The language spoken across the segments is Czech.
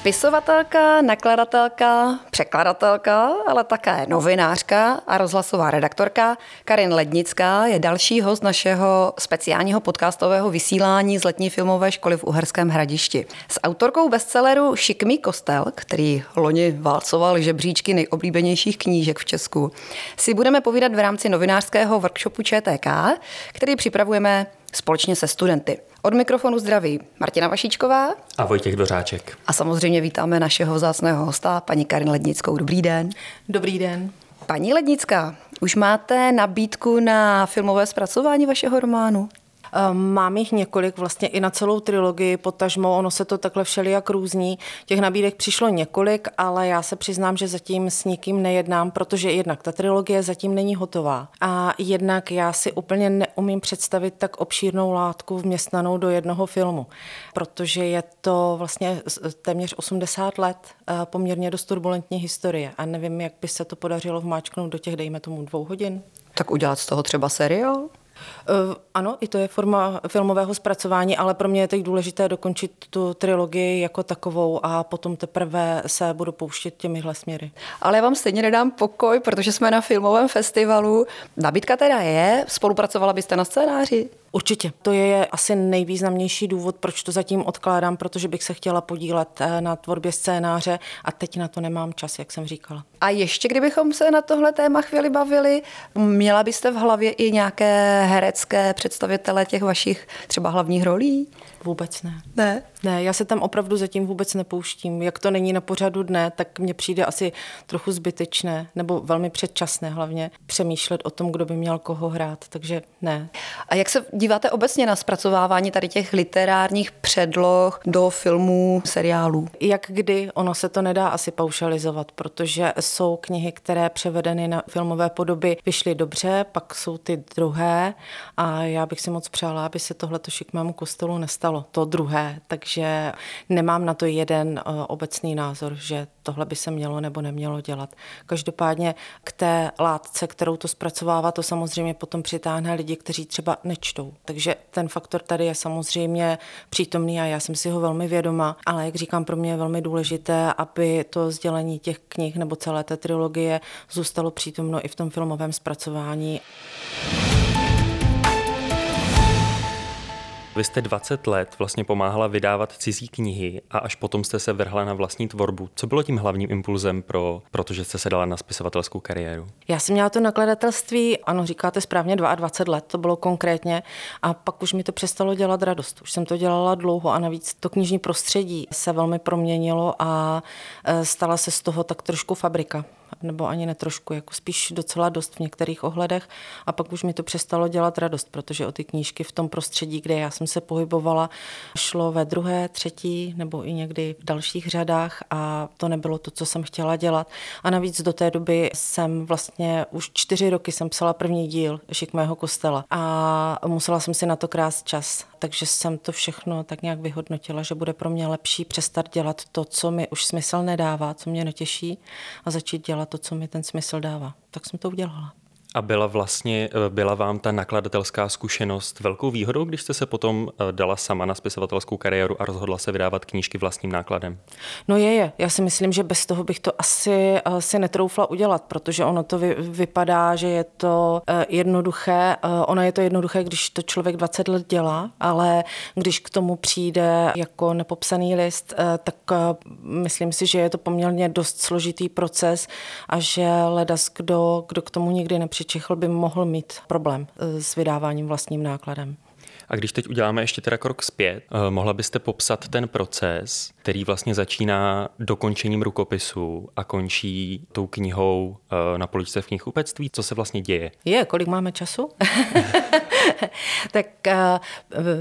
Spisovatelka, nakladatelka, překladatelka, ale také novinářka a rozhlasová redaktorka Karin Lednická je další host našeho speciálního podcastového vysílání z letní filmové školy v Uherském hradišti. S autorkou bestselleru Šikmý kostel, který loni válcoval žebříčky nejoblíbenějších knížek v Česku, si budeme povídat v rámci novinářského workshopu ČTK, který připravujeme společně se studenty. Od mikrofonu zdraví Martina Vašičková a Vojtěch Dořáček. A samozřejmě vítáme našeho vzácného hosta, paní Karin Lednickou. Dobrý den. Dobrý den. Paní Lednická, už máte nabídku na filmové zpracování vašeho románu? Ehm, mám jich několik, vlastně i na celou trilogii, potažmo, ono se to takhle všelijak různí. Těch nabídek přišlo několik, ale já se přiznám, že zatím s nikým nejednám, protože jednak ta trilogie zatím není hotová. A jednak já si úplně neumím představit tak obšírnou látku vměstnanou do jednoho filmu, protože je to vlastně téměř 80 let eh, poměrně dost turbulentní historie a nevím, jak by se to podařilo vmáčknout do těch, dejme tomu, dvou hodin. Tak udělat z toho třeba seriál? Uh, ano, i to je forma filmového zpracování, ale pro mě je teď důležité dokončit tu trilogii jako takovou a potom teprve se budu pouštět těmihle směry. Ale já vám stejně nedám pokoj, protože jsme na filmovém festivalu. Nabídka teda je, spolupracovala byste na scénáři? Určitě. To je asi nejvýznamnější důvod, proč to zatím odkládám, protože bych se chtěla podílet eh, na tvorbě scénáře a teď na to nemám čas, jak jsem říkala. A ještě kdybychom se na tohle téma chvíli bavili, měla byste v hlavě i nějaké herecké představitele těch vašich třeba hlavních rolí? Vůbec ne. Ne? Ne, já se tam opravdu zatím vůbec nepouštím. Jak to není na pořadu dne, tak mně přijde asi trochu zbytečné, nebo velmi předčasné hlavně, přemýšlet o tom, kdo by měl koho hrát, takže ne. A jak se díváte obecně na zpracovávání tady těch literárních předloh do filmů, seriálů? Jak kdy, ono se to nedá asi paušalizovat, protože jsou knihy, které převedeny na filmové podoby vyšly dobře, pak jsou ty druhé a já bych si moc přála, aby se tohleto šikmému kostelu nestalo, to druhé, takže nemám na to jeden uh, obecný názor, že tohle by se mělo nebo nemělo dělat. Každopádně k té látce, kterou to zpracovává, to samozřejmě potom přitáhne lidi, kteří třeba nečtou. Takže ten faktor tady je samozřejmě přítomný a já jsem si ho velmi vědoma, ale jak říkám, pro mě je velmi důležité, aby to sdělení těch knih nebo celé té trilogie zůstalo přítomno i v tom filmovém zpracování. Vy jste 20 let vlastně pomáhala vydávat cizí knihy a až potom jste se vrhla na vlastní tvorbu. Co bylo tím hlavním impulzem pro, protože jste se dala na spisovatelskou kariéru? Já jsem měla to nakladatelství, ano, říkáte správně, 22 let, to bylo konkrétně, a pak už mi to přestalo dělat radost. Už jsem to dělala dlouho a navíc to knižní prostředí se velmi proměnilo a e, stala se z toho tak trošku fabrika nebo ani ne trošku, jako spíš docela dost v některých ohledech. A pak už mi to přestalo dělat radost, protože o ty knížky v tom prostředí, kde já jsem se pohybovala, šlo ve druhé, třetí nebo i někdy v dalších řadách a to nebylo to, co jsem chtěla dělat. A navíc do té doby jsem vlastně už čtyři roky jsem psala první díl Šik mého kostela a musela jsem si na to krást čas. Takže jsem to všechno tak nějak vyhodnotila, že bude pro mě lepší přestat dělat to, co mi už smysl nedává, co mě netěší a začít dělat to, co mi ten smysl dává. Tak jsem to udělala. A byla vlastně, eh, byla vám ta nakladatelská zkušenost velkou výhodou, když jste se potom eh, dala sama na spisovatelskou kariéru a rozhodla se vydávat knížky vlastním nákladem? No je, je. Já si myslím, že bez toho bych to asi, asi netroufla udělat, protože ono to vy, vypadá, že je to jednoduché. Ono je to jednoduché, když to člověk 20 let dělá, ale když k tomu přijde jako nepopsaný list, tak myslím si, že je to poměrně dost složitý proces a že ledas, kdo, kdo k tomu nikdy nepřijde, Čechl by mohl mít problém eh, s vydáváním vlastním nákladem. A když teď uděláme ještě teda krok zpět, eh, mohla byste popsat ten proces, který vlastně začíná dokončením rukopisu a končí tou knihou eh, na poličce v knihkupectví? Co se vlastně děje? Je, kolik máme času? tak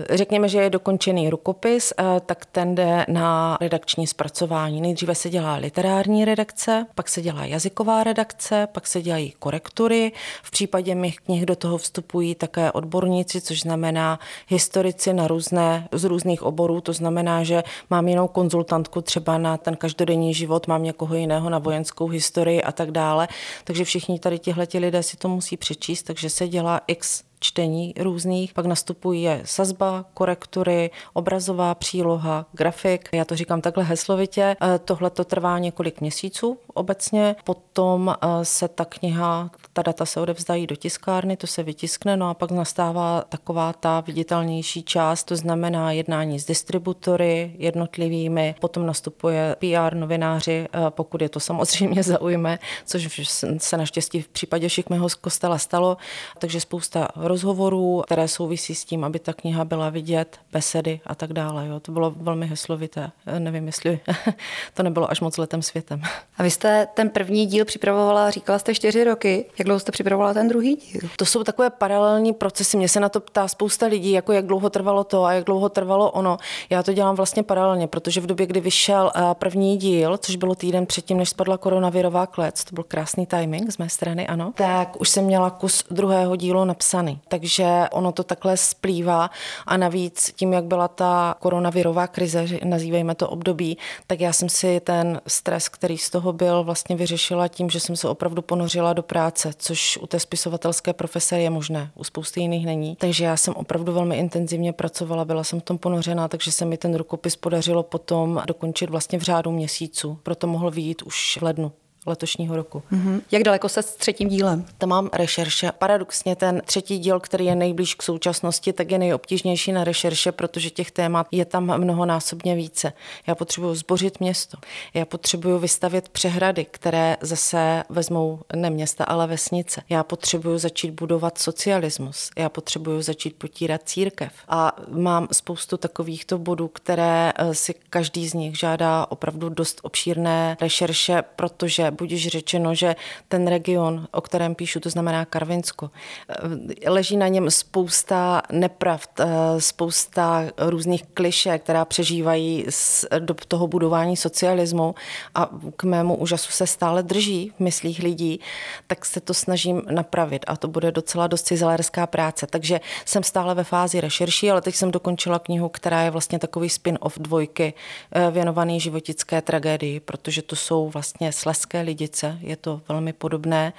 řekněme, že je dokončený rukopis, tak ten jde na redakční zpracování. Nejdříve se dělá literární redakce, pak se dělá jazyková redakce, pak se dělají korektury. V případě mých knih do toho vstupují také odborníci, což znamená historici na různé, z různých oborů. To znamená, že mám jinou konzultantku třeba na ten každodenní život, mám někoho jiného na vojenskou historii a tak dále. Takže všichni tady tihle lidé si to musí přečíst, takže se dělá x čtení různých pak nastupují je sazba, korektury, obrazová příloha, grafik. Já to říkám takhle heslovitě. Eh, tohle to trvá několik měsíců obecně. Potom eh, se ta kniha, ta data se odevzdají do tiskárny, to se vytiskne, no a pak nastává taková ta viditelnější část, to znamená jednání s distributory jednotlivými, potom nastupuje PR novináři, eh, pokud je to samozřejmě zaujme, což se naštěstí v případě Šikmého kostela stalo, takže spousta rozhovorů, které souvisí s tím, aby ta kniha byla vidět, besedy a tak dále. Jo. To bylo velmi heslovité. Nevím, jestli to nebylo až moc letem světem. A vy jste ten první díl připravovala, říkala jste čtyři roky. Jak dlouho jste připravovala ten druhý díl? To jsou takové paralelní procesy. Mě se na to ptá spousta lidí, jako jak dlouho trvalo to a jak dlouho trvalo ono. Já to dělám vlastně paralelně, protože v době, kdy vyšel eh, první díl, což bylo týden předtím, než spadla koronavirová klec, to byl krásný timing z mé strany, ano, tak už jsem měla kus druhého dílu napsaný. Takže ono to takhle splývá a navíc tím, jak byla ta koronavirová krize, nazývejme to období, tak já jsem si ten stres, který z toho byl, vlastně vyřešila tím, že jsem se opravdu ponořila do práce, což u té spisovatelské profese je možné, u spousty jiných není. Takže já jsem opravdu velmi intenzivně pracovala, byla jsem v tom ponořená, takže se mi ten rukopis podařilo potom dokončit vlastně v řádu měsíců. Proto mohl vyjít už v lednu letošního roku. Mm-hmm. Jak daleko se s třetím dílem? Tam mám rešerše. Paradoxně ten třetí díl, který je nejblíž k současnosti, tak je nejobtížnější na rešerše, protože těch témat je tam mnohonásobně více. Já potřebuji zbořit město. Já potřebuji vystavět přehrady, které zase vezmou ne města, ale vesnice. Já potřebuji začít budovat socialismus. Já potřebuji začít potírat církev. A mám spoustu takovýchto bodů, které eh, si každý z nich žádá opravdu dost obšírné rešerše, protože budíš řečeno, že ten region, o kterém píšu, to znamená Karvinsko, eh, leží na něm spousta nepravd, eh, spousta různých kliše, která přežívají z, do toho budování socialismu a k mému úžasu se stále drží v myslích lidí, tak se to snažím napravit a to bude docela dost cizelérská práce. Takže jsem stále ve fázi rešerší, ale teď jsem dokončila knihu, která je vlastně takový spin-off dvojky eh, věnovaný životické tragédii, protože to jsou vlastně sleské lidice, je to velmi podobné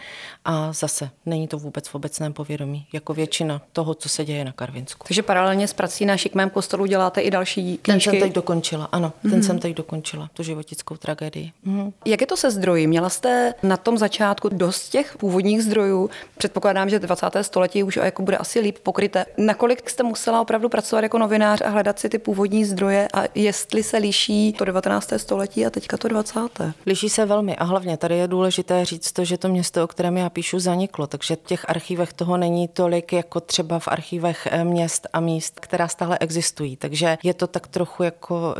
a zase není to vůbec v obecném povědomí, jako většina toho, co se děje na Karvinsku. Takže paralelně s prací na šikmém kostelu děláte i další knížky? Ten jsem teď dokončila, ano, ten mm-hmm. jsem teď dokončila, tu životickou tragédii. Mm-hmm. Jak je to se zdroji? Měla jste na tom začátku dost těch původních zdrojů? Předpokládám, že 20. století už jako bude asi líp pokryté. Nakolik jste musela opravdu pracovat jako novinář a hledat si ty původní zdroje a jestli se liší to 19. století a teďka to 20. Liší se velmi a hlavně tady je důležité říct to, že to město, o kterém já píšu, zaniklo, takže v těch archívech toho není tolik jako třeba v archívech eh, měst a míst, která stále existují. Takže je to tak trochu jako,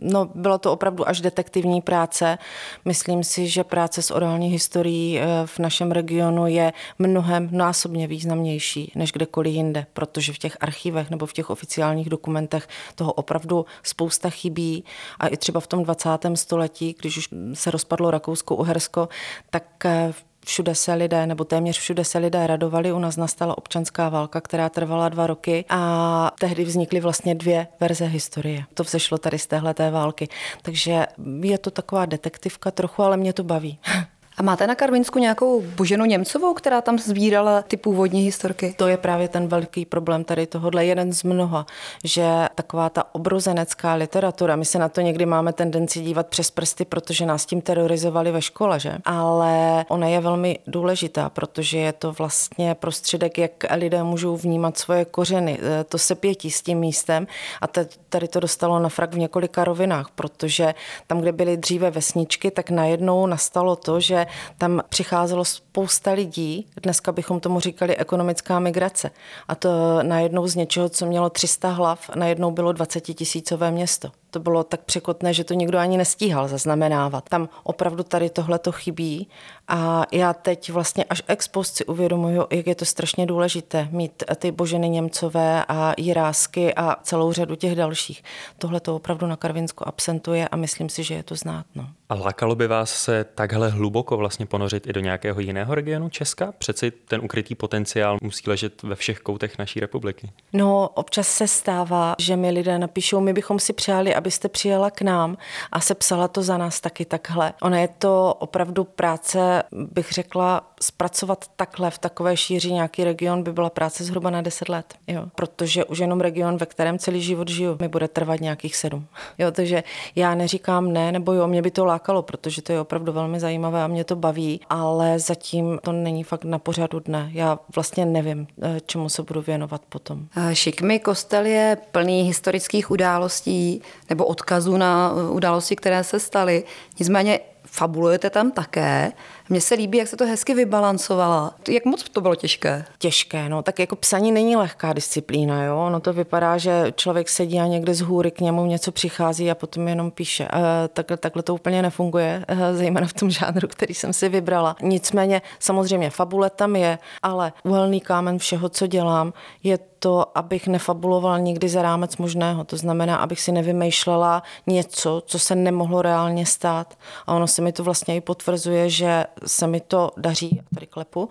no bylo to opravdu až detektivní práce. Myslím si, že práce s orální historií eh, v našem regionu je mnohem násobně významnější než kdekoliv jinde, protože v těch archívech nebo v těch oficiálních dokumentech toho opravdu spousta chybí a i třeba v tom 20. století, když už se rozpadlo Rakousko-Uhersko, Česko, tak eh, všude se lidé, nebo téměř všude se lidé radovali. U nás nastala občanská válka, která trvala dva roky a tehdy vznikly vlastně dvě verze historie. To vzešlo tady z téhleté války. Takže je to taková detektivka trochu, ale mě to baví. A máte na Karvinsku nějakou Boženu Němcovou, která tam sbírala ty původní historky? To je právě ten velký problém tady tohohle, jeden z mnoha, že taková ta obrozenecká literatura, my se na to někdy máme tendenci dívat přes prsty, protože nás tím terorizovali ve škole, že? Ale ona je velmi důležitá, protože je to vlastně prostředek, jak lidé můžou vnímat svoje kořeny, e, to se pětí s tím místem a tady to dostalo na frak v několika rovinách, protože tam, kde byly dříve vesničky, tak najednou nastalo to, že tam přicházelo spousta lidí, dneska bychom tomu říkali ekonomická migrace. A to najednou z něčeho, co mělo 300 hlav, najednou bylo 20 tisícové město to bylo tak překotné, že to nikdo ani nestíhal zaznamenávat. Tam opravdu tady tohle to chybí a já teď vlastně až ex post si uvědomuju, jak je to strašně důležité mít ty Boženy Němcové a Jirásky a celou řadu těch dalších. Tohle to opravdu na Karvinsku absentuje a myslím si, že je to znát. No. A lákalo by vás se takhle hluboko vlastně ponořit i do nějakého jiného regionu Česka? Přeci ten ukrytý potenciál musí ležet ve všech koutech naší republiky. No, občas se stává, že mi lidé napíšou, my bychom si přáli, abyste přijela k nám a sepsala to za nás taky takhle. Ona je to opravdu práce, bych řekla, zpracovat takhle v takové šíři nějaký region by byla práce zhruba na 10 let. Jo. Protože už jenom region, ve kterém celý život žiju, mi bude trvat nějakých sedm. Jo, takže já neříkám ne, nebo jo, mě by to lákalo, protože to je opravdu velmi zajímavé a mě to baví, ale zatím to není fakt na pořadu dne. Já vlastně nevím, eh, čemu se budu věnovat potom. Šikmy kostel je plný historických událostí nebo odkazů na eh, události, které se staly. Nicméně fabulujete tam také. Mně se líbí, jak se to hezky vybalancovala. Jak moc to bylo těžké? Těžké, no. Tak jako psaní není lehká disciplína, jo. Ono to vypadá, že člověk sedí a někde z hůry k němu něco přichází a potom jenom píše. E, takhle, takhle to úplně nefunguje, e, zejména v tom žánru, který jsem si vybrala. Nicméně, samozřejmě, fabule tam je, ale uhelný kámen všeho, co dělám, je to, abych nefabuloval nikdy za rámec možného. To znamená, abych si nevymýšlela něco, co se nemohlo reálně stát. A ono se mi to vlastně i potvrzuje, že se mi to daří, tady klepu,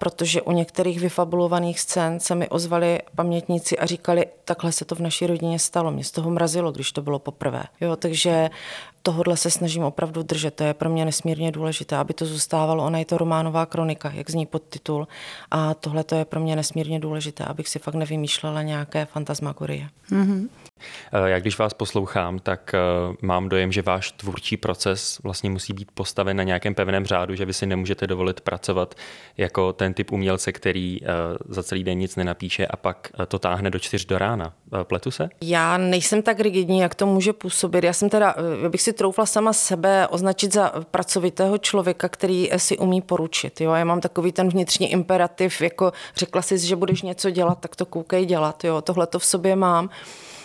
protože u některých vyfabulovaných scén se mi ozvali pamětníci a říkali, takhle se to v naší rodině stalo. Mě z toho mrazilo, když to bylo poprvé. Jo, takže tohodle se snažím opravdu držet. To je pro mě nesmírně důležité, aby to zůstávalo. Ona je to románová kronika, jak zní podtitul. A tohle to je pro mě nesmírně důležité, abych si fakt nevymýšlela nějaké fantasmagorie. Mm-hmm. Já když vás poslouchám, tak eh, mám dojem, že váš tvůrčí proces vlastně musí být postaven na nějakém pevném řádu, že vy si nemůžete dovolit pracovat jako ten typ umělce, který eh, za celý den nic nenapíše a pak to táhne do čtyř do rána. Pletu se? Já nejsem tak rigidní, jak to může působit. Já jsem teda, já bych si troufla sama sebe označit za pracovitého člověka, který si umí poručit. Jo? Já mám takový ten vnitřní imperativ, jako řekla jsi, že budeš něco dělat, tak to koukej dělat. Tohle to v sobě mám.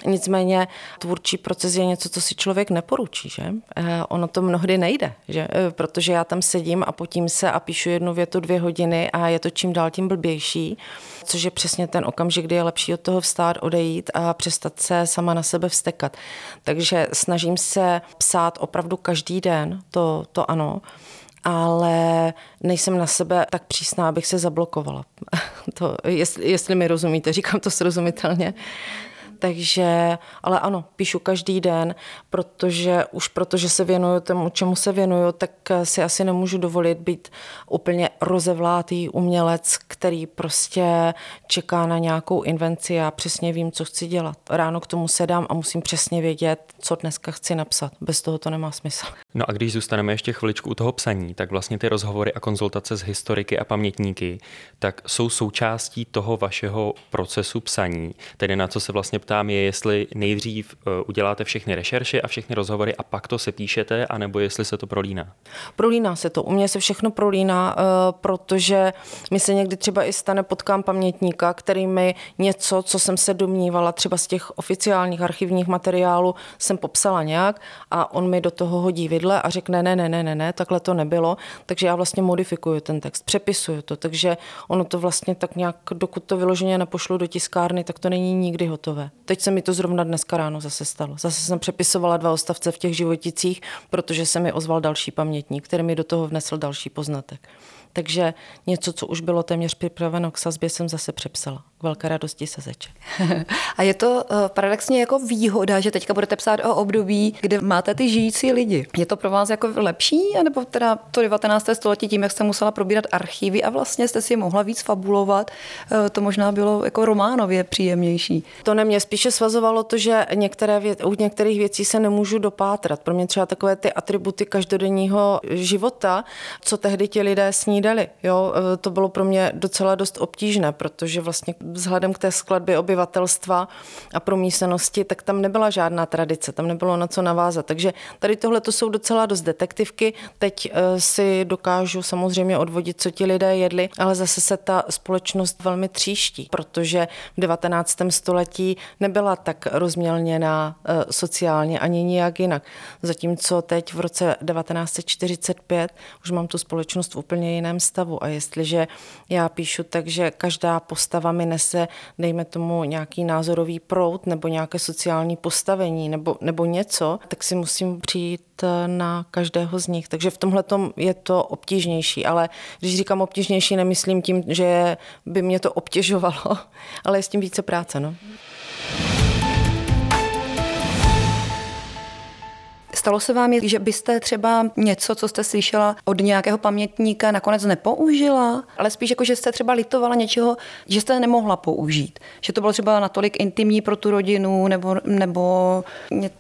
Nicméně tvůrčí proces je něco, co si člověk neporučí, že? Eh, ono to mnohdy nejde, že? Eh, protože já tam sedím a potím se a píšu jednu větu dvě hodiny a je to čím dál tím blbější, což je přesně ten okamžik, kdy je lepší od toho vstát, odejít a přestat se sama na sebe vstekat. Takže snažím se psát opravdu každý den, to, to ano, ale nejsem na sebe tak přísná, abych se zablokovala. to, jestli, jestli mi rozumíte, říkám to srozumitelně. Takže, ale ano, píšu každý den, protože už protože se věnuju tomu, čemu se věnuju, tak si asi nemůžu dovolit být úplně rozevlátý umělec, který prostě čeká na nějakou invenci a přesně vím, co chci dělat. Ráno k tomu sedám a musím přesně vědět, co dneska chci napsat. Bez toho to nemá smysl. No a když zůstaneme ještě chviličku u toho psaní, tak vlastně ty rozhovory a konzultace s historiky a pamětníky, tak jsou součástí toho vašeho procesu psaní, tedy na co se vlastně ptám je, jestli nejdřív eh, uděláte všechny rešerše a všechny rozhovory a pak to se píšete, anebo jestli se to prolíná. Prolíná se to. U mě se všechno prolíná, eh, protože mi se někdy třeba i stane, potkám pamětníka, který mi něco, co jsem se domnívala třeba z těch oficiálních archivních materiálů, jsem popsala nějak a on mi do toho hodí vidle a řekne ne, ne, ne, ne, ne, takhle to nebylo. Takže já vlastně modifikuju ten text, přepisuju to. Takže ono to vlastně tak nějak, dokud to vyloženě nepošlu do tiskárny, tak to není nikdy hotové. Teď se mi to zrovna dneska ráno zase stalo. Zase jsem přepisovala dva ostavce v těch životicích, protože se mi ozval další pamětník, který mi do toho vnesl další poznatek. Takže něco, co už bylo téměř připraveno k sazbě, jsem zase přepsala. K velké radosti se zeče. A je to eh, paradoxně jako výhoda, že teďka budete psát o období, kde máte ty žijící lidi. Je to pro vás jako lepší, anebo teda to 19. století tím, jak jste musela probírat archivy a vlastně jste si mohla víc fabulovat, eh, to možná bylo jako románově příjemnější. To ne mě spíše svazovalo to, že některé věc, u některých věcí se nemůžu dopátrat. Pro mě třeba takové ty atributy každodenního života, co tehdy ti lidé snídali, dali. Jo? E, to bylo pro mě docela dost obtížné, protože vlastně vzhledem k té skladbě obyvatelstva a promísenosti, tak tam nebyla žádná tradice, tam nebylo na co navázat. Takže tady tohle to jsou docela dost detektivky. Teď e, si dokážu samozřejmě odvodit, co ti lidé jedli, ale zase se ta společnost velmi tříští, protože v 19. století nebyla tak rozmělněná e, sociálně ani nijak jinak. Zatímco teď v roce 1945 už mám tu společnost v úplně jiném stavu. A jestliže já píšu tak, že každá postava mi nese, dejme tomu, nějaký názorový prout nebo nějaké sociální postavení nebo, nebo něco, tak si musím přijít eh, na každého z nich. Takže v tomhle je to obtížnější. Ale když říkám obtížnější, nemyslím tím, že by mě to obtěžovalo, ale je s tím více práce. No. Stalo se vám, že byste třeba něco, co jste slyšela od nějakého pamětníka, nakonec nepoužila, ale spíš jako, že jste třeba litovala něčeho, že jste nemohla použít. Že to bylo třeba natolik intimní pro tu rodinu nebo, nebo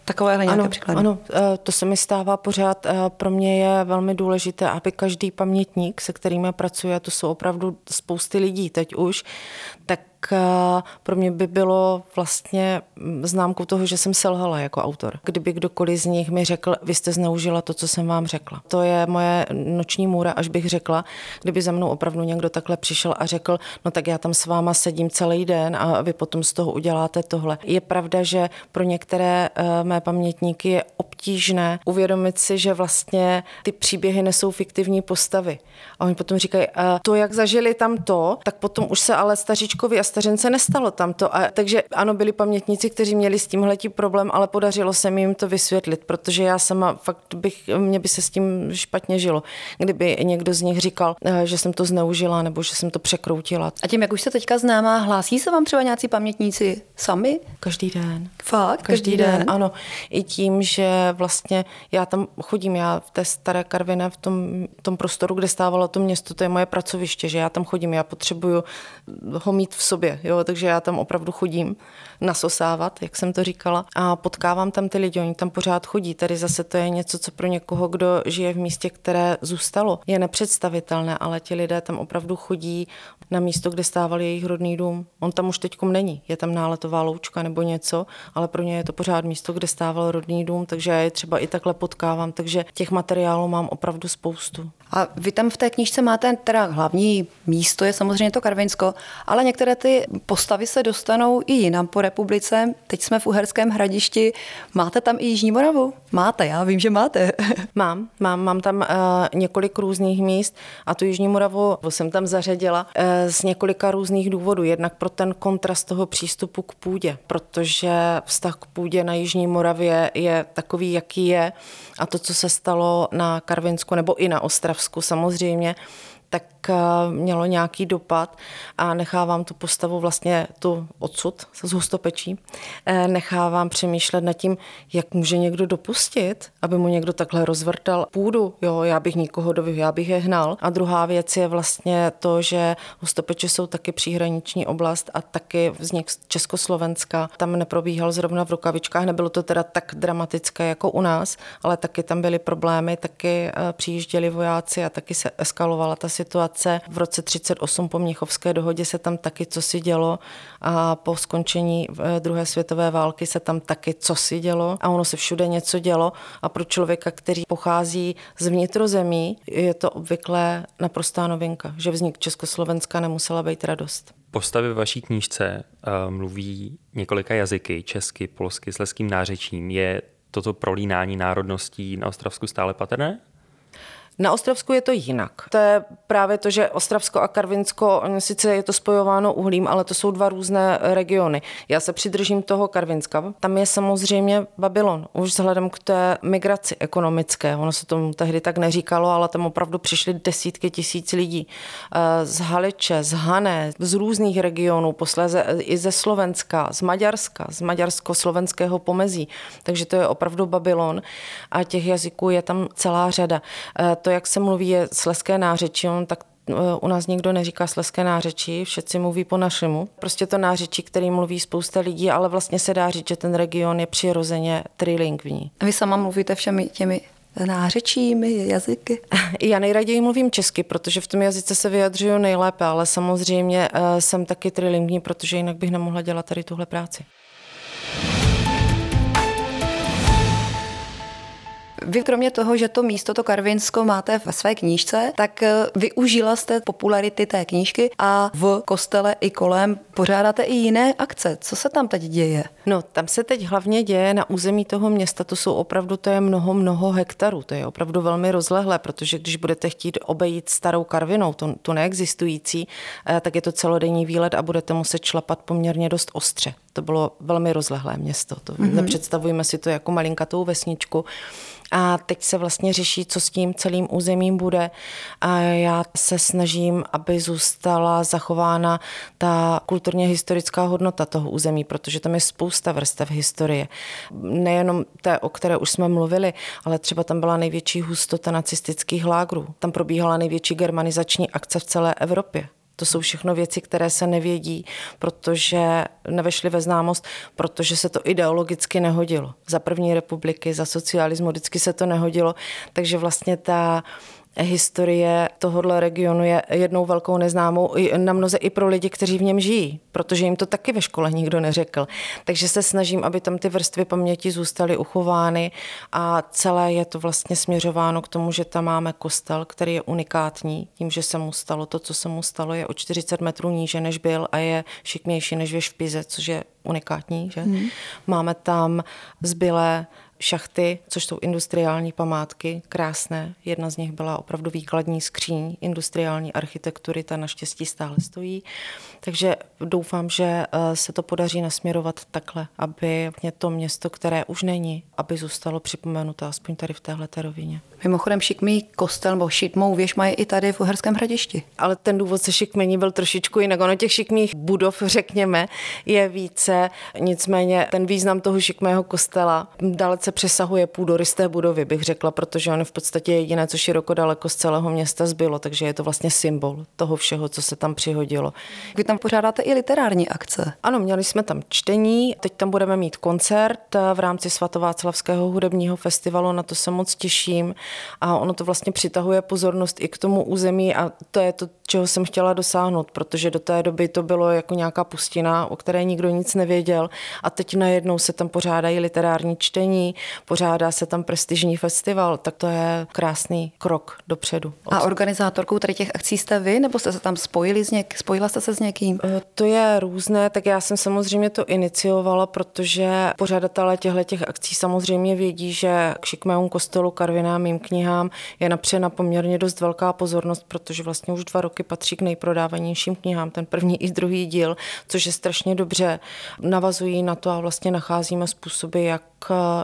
takovéhle nějaké ano, příklady. Ano, eh, to se mi stává pořád. Eh, pro mě je velmi důležité, aby každý pamětník, se kterými pracuje, to jsou opravdu spousty lidí teď už, tak pro mě by bylo vlastně mm, známkou toho, že jsem selhala jako autor. Kdyby kdokoliv z nich mi řekl, vy jste zneužila to, co jsem vám řekla. To je moje noční můra, až bych řekla, kdyby za mnou opravdu někdo takhle přišel a řekl, no tak já tam s váma sedím celý den a vy potom z toho uděláte tohle. Je pravda, že pro některé eh, mé pamětníky je obtížné uvědomit si, že vlastně ty příběhy nesou fiktivní postavy. A oni potom říkají, to, jak zažili tam to, tak potom už se ale staříčkovi a stařence nestalo tamto. A, takže ano, byli pamětníci, kteří měli s tímhletí problém, ale podařilo se mi jim to vysvětlit, protože já sama fakt bych, mě by se s tím špatně žilo, kdyby někdo z nich říkal, eh, že jsem to zneužila nebo že jsem to překroutila. A tím, jak už se teďka známá, hlásí se vám třeba nějací pamětníci sami? Každý den. Fakt? Každý, každý den? den, ano. I tím, že vlastně já tam chodím, já v té staré Karviné, v tom, tom prostoru, kde stávalo to město, to je moje pracoviště, že já tam chodím, já potřebuju ho mít v sobě sobě, jo, takže já tam opravdu chodím nasosávat, jak jsem to říkala, a potkávám tam ty lidi, oni tam pořád chodí. Tady zase to je něco, co pro někoho, kdo žije v místě, které zůstalo, je nepředstavitelné, ale ti lidé tam opravdu chodí na místo, kde stával jejich rodný dům. On tam už teďkom není, je tam náletová loučka nebo něco, ale pro ně je to pořád místo, kde stával rodný dům, takže já je třeba i takhle potkávám, takže těch materiálů mám opravdu spoustu. A vy tam v té knížce máte teda hlavní místo, je samozřejmě to Karvinsko, ale některé ty postavy se dostanou i jinam po republice. Teď jsme v Uherském hradišti. Máte tam i Jižní Moravu? Máte, já vím, že máte. mám, mám, mám tam uh, několik různých míst a tu Jižní Moravu jsem tam zařadila uh, z několika různých důvodů. Jednak pro ten kontrast toho přístupu k půdě, protože vztah k půdě na Jižní Moravě je takový, jaký je a to, co se stalo na Karvinsku nebo i na Ostravsku samozřejmě, tak mělo nějaký dopad a nechávám tu postavu vlastně tu odsud z hustopečí, eh, nechávám přemýšlet nad tím, jak může někdo dopustit, aby mu někdo takhle rozvrtal půdu. Jo, já bych nikoho dovyhl, já bych je hnal. A druhá věc je vlastně to, že hustopeče jsou taky příhraniční oblast a taky vznik Československa. Tam neprobíhal zrovna v rukavičkách, nebylo to teda tak dramatické jako u nás, ale taky tam byly problémy, taky eh, přijížděli vojáci a taky se eskalovala ta situace situace. V roce 38 po Mnichovské dohodě se tam taky co si dělo a po skončení eh, druhé světové války se tam taky co si dělo a ono se všude něco dělo a pro člověka, který pochází z vnitrozemí, je to obvykle naprostá novinka, že vznik Československa nemusela být radost. Postavy ve vaší knížce uh, mluví několika jazyky, česky, polsky, sleským nářečím. Je toto prolínání národností na Ostravsku stále patrné? Na Ostravsku je to jinak. To je právě to, že Ostravsko a Karvinsko, sice je to spojováno uhlím, ale to jsou dva různé regiony. Já se přidržím toho Karvinska. Tam je samozřejmě Babylon, už vzhledem k té migraci ekonomické. Ono se tomu tehdy tak neříkalo, ale tam opravdu přišly desítky tisíc lidí. Eh, z Haliče, z Hané, z různých regionů, posléze i ze Slovenska, z Maďarska, z maďarsko-slovenského pomezí. Takže to je opravdu Babylon a těch jazyků je tam celá řada eh, to, jak se mluví, je sleské nářečí, on tak eh, u nás nikdo neříká sleské nářečí, všetci mluví po našemu. Prostě to nářečí, který mluví spousta lidí, ale vlastně se dá říct, že ten region je přirozeně trilingvní. A vy sama mluvíte všemi těmi nářečími, jazyky? Já nejraději mluvím česky, protože v tom jazyce se vyjadřuju nejlépe, ale samozřejmě eh, jsem taky trilingvní, protože jinak bych nemohla dělat tady tuhle práci. Vy kromě toho, že to místo, to Karvinsko máte ve své knížce, tak eh, využila jste popularity té knížky a v kostele i kolem pořádáte i jiné akce. Co se tam teď děje? No, tam se teď hlavně děje na území toho města, to jsou opravdu, to je mnoho, mnoho hektarů, to je opravdu velmi rozlehlé, protože když budete chtít obejít starou Karvinou, tu, tu neexistující, eh, tak je to celodenní výlet a budete muset šlapat poměrně dost ostře. To bylo velmi rozlehlé město. To mm-hmm. Nepředstavujeme si to jako malinkatou vesničku. A teď se vlastně řeší, co s tím celým územím bude. A já se snažím, aby zůstala zachována ta kulturně historická hodnota toho území, protože tam je spousta vrstev historie. Nejenom té, o které už jsme mluvili, ale třeba tam byla největší hustota nacistických lágrů. Tam probíhala největší germanizační akce v celé Evropě. To jsou všechno věci, které se nevědí, protože nevešly ve známost, protože se to ideologicky nehodilo. Za první republiky, za socialismu vždycky se to nehodilo, takže vlastně ta historie tohohle regionu je jednou velkou neznámou na mnoze i pro lidi, kteří v něm žijí, protože jim to taky ve škole nikdo neřekl. Takže se snažím, aby tam ty vrstvy paměti zůstaly uchovány a celé je to vlastně směřováno k tomu, že tam máme kostel, který je unikátní, tím, že se mu stalo to, co se mu stalo, je o 40 metrů níže, než byl a je šikmější než věž v Pize, což je unikátní. Že? Hmm. Máme tam zbylé šachty, což jsou industriální památky, krásné. Jedna z nich byla opravdu výkladní skříň industriální architektury, ta naštěstí stále stojí. Takže doufám, že eh, se to podaří nasměrovat takhle, aby to město, které už není, aby zůstalo připomenuto aspoň tady v téhle rovině. Mimochodem šikmý kostel nebo šikmou věž mají i tady v Uherském hradišti. Ale ten důvod se šikmení byl trošičku jinak. Ono těch šikmých budov, řekněme, je více. Nicméně ten význam toho šikmého kostela dalece přesahuje půdorysté budovy, bych řekla, protože on v podstatě je jediné, co široko daleko z celého města zbylo, takže je to vlastně symbol toho všeho, co se tam přihodilo. Vy tam pořádáte i literární akce. Ano, měli jsme tam čtení, teď tam budeme mít koncert v rámci Svatováclavského hudebního festivalu, na to se moc těším a ono to vlastně přitahuje pozornost i k tomu území a to je to, čeho jsem chtěla dosáhnout, protože do té doby to bylo jako nějaká pustina, o které nikdo nic nevěděl a teď najednou se tam pořádají literární čtení, pořádá se tam prestižní festival, tak to je krásný krok dopředu. A organizátorkou tady těch akcí jste vy, nebo jste se tam spojili s něk, spojila jste se s někým? E, to je různé, tak já jsem samozřejmě to iniciovala, protože pořadatelé těchto těch akcí samozřejmě vědí, že k šikmému kostelu Karviná mým knihám je napřena poměrně dost velká pozornost, protože vlastně už dva roky patří k nejprodávanějším knihám, ten první i druhý díl, což je strašně dobře. Navazují na to a vlastně nacházíme způsoby, jak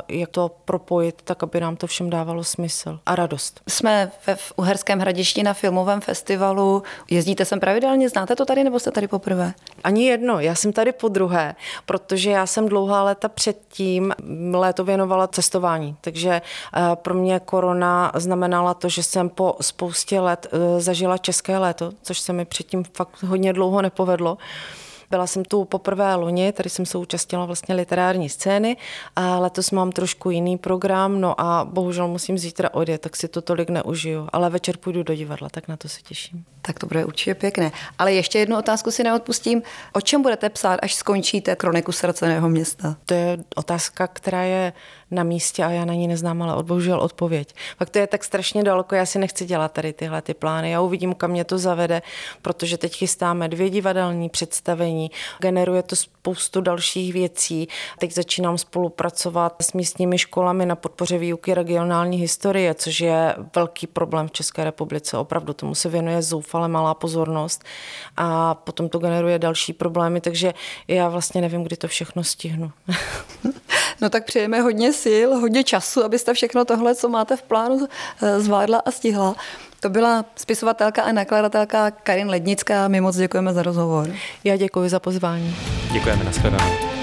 jak to propojit, tak aby nám to všem dávalo smysl a radost. Jsme ve v Uherském hradišti na filmovém festivalu. Jezdíte sem pravidelně? Znáte to tady nebo jste tady poprvé? Ani jedno, já jsem tady po druhé, protože já jsem dlouhá léta předtím léto věnovala cestování, takže eh, pro mě korona znamenala to, že jsem po spoustě let eh, zažila české léto, což se mi předtím fakt hodně dlouho nepovedlo. Byla jsem tu poprvé loni, tady jsem se účastnila vlastně literární scény a letos mám trošku jiný program, no a bohužel musím zítra odjet, tak si to tolik neužiju, ale večer půjdu do divadla, tak na to se těším. Tak to bude určitě pěkné. Ale ještě jednu otázku si neodpustím. O čem budete psát, až skončíte kroniku srdceného města? To je otázka, která je na místě a já na ní neznám, ale bohužel odpověď. Pak to je tak strašně daleko, já si nechci dělat tady tyhle ty plány. Já uvidím, kam mě to zavede, protože teď chystáme dvě divadelní představení, generuje to spoustu dalších věcí. Teď začínám spolupracovat s místními školami na podpoře výuky regionální historie, což je velký problém v České republice. Opravdu tomu se věnuje zoufale malá pozornost a potom to generuje další problémy, takže já vlastně nevím, kdy to všechno stihnu. No tak přejeme hodně sil, hodně času, abyste všechno tohle, co máte v plánu, eh, zvládla a stihla. To byla spisovatelka a nakladatelka Karin Lednická. My moc děkujeme za rozhovor. Já děkuji za pozvání. Děkujeme, nashledanou.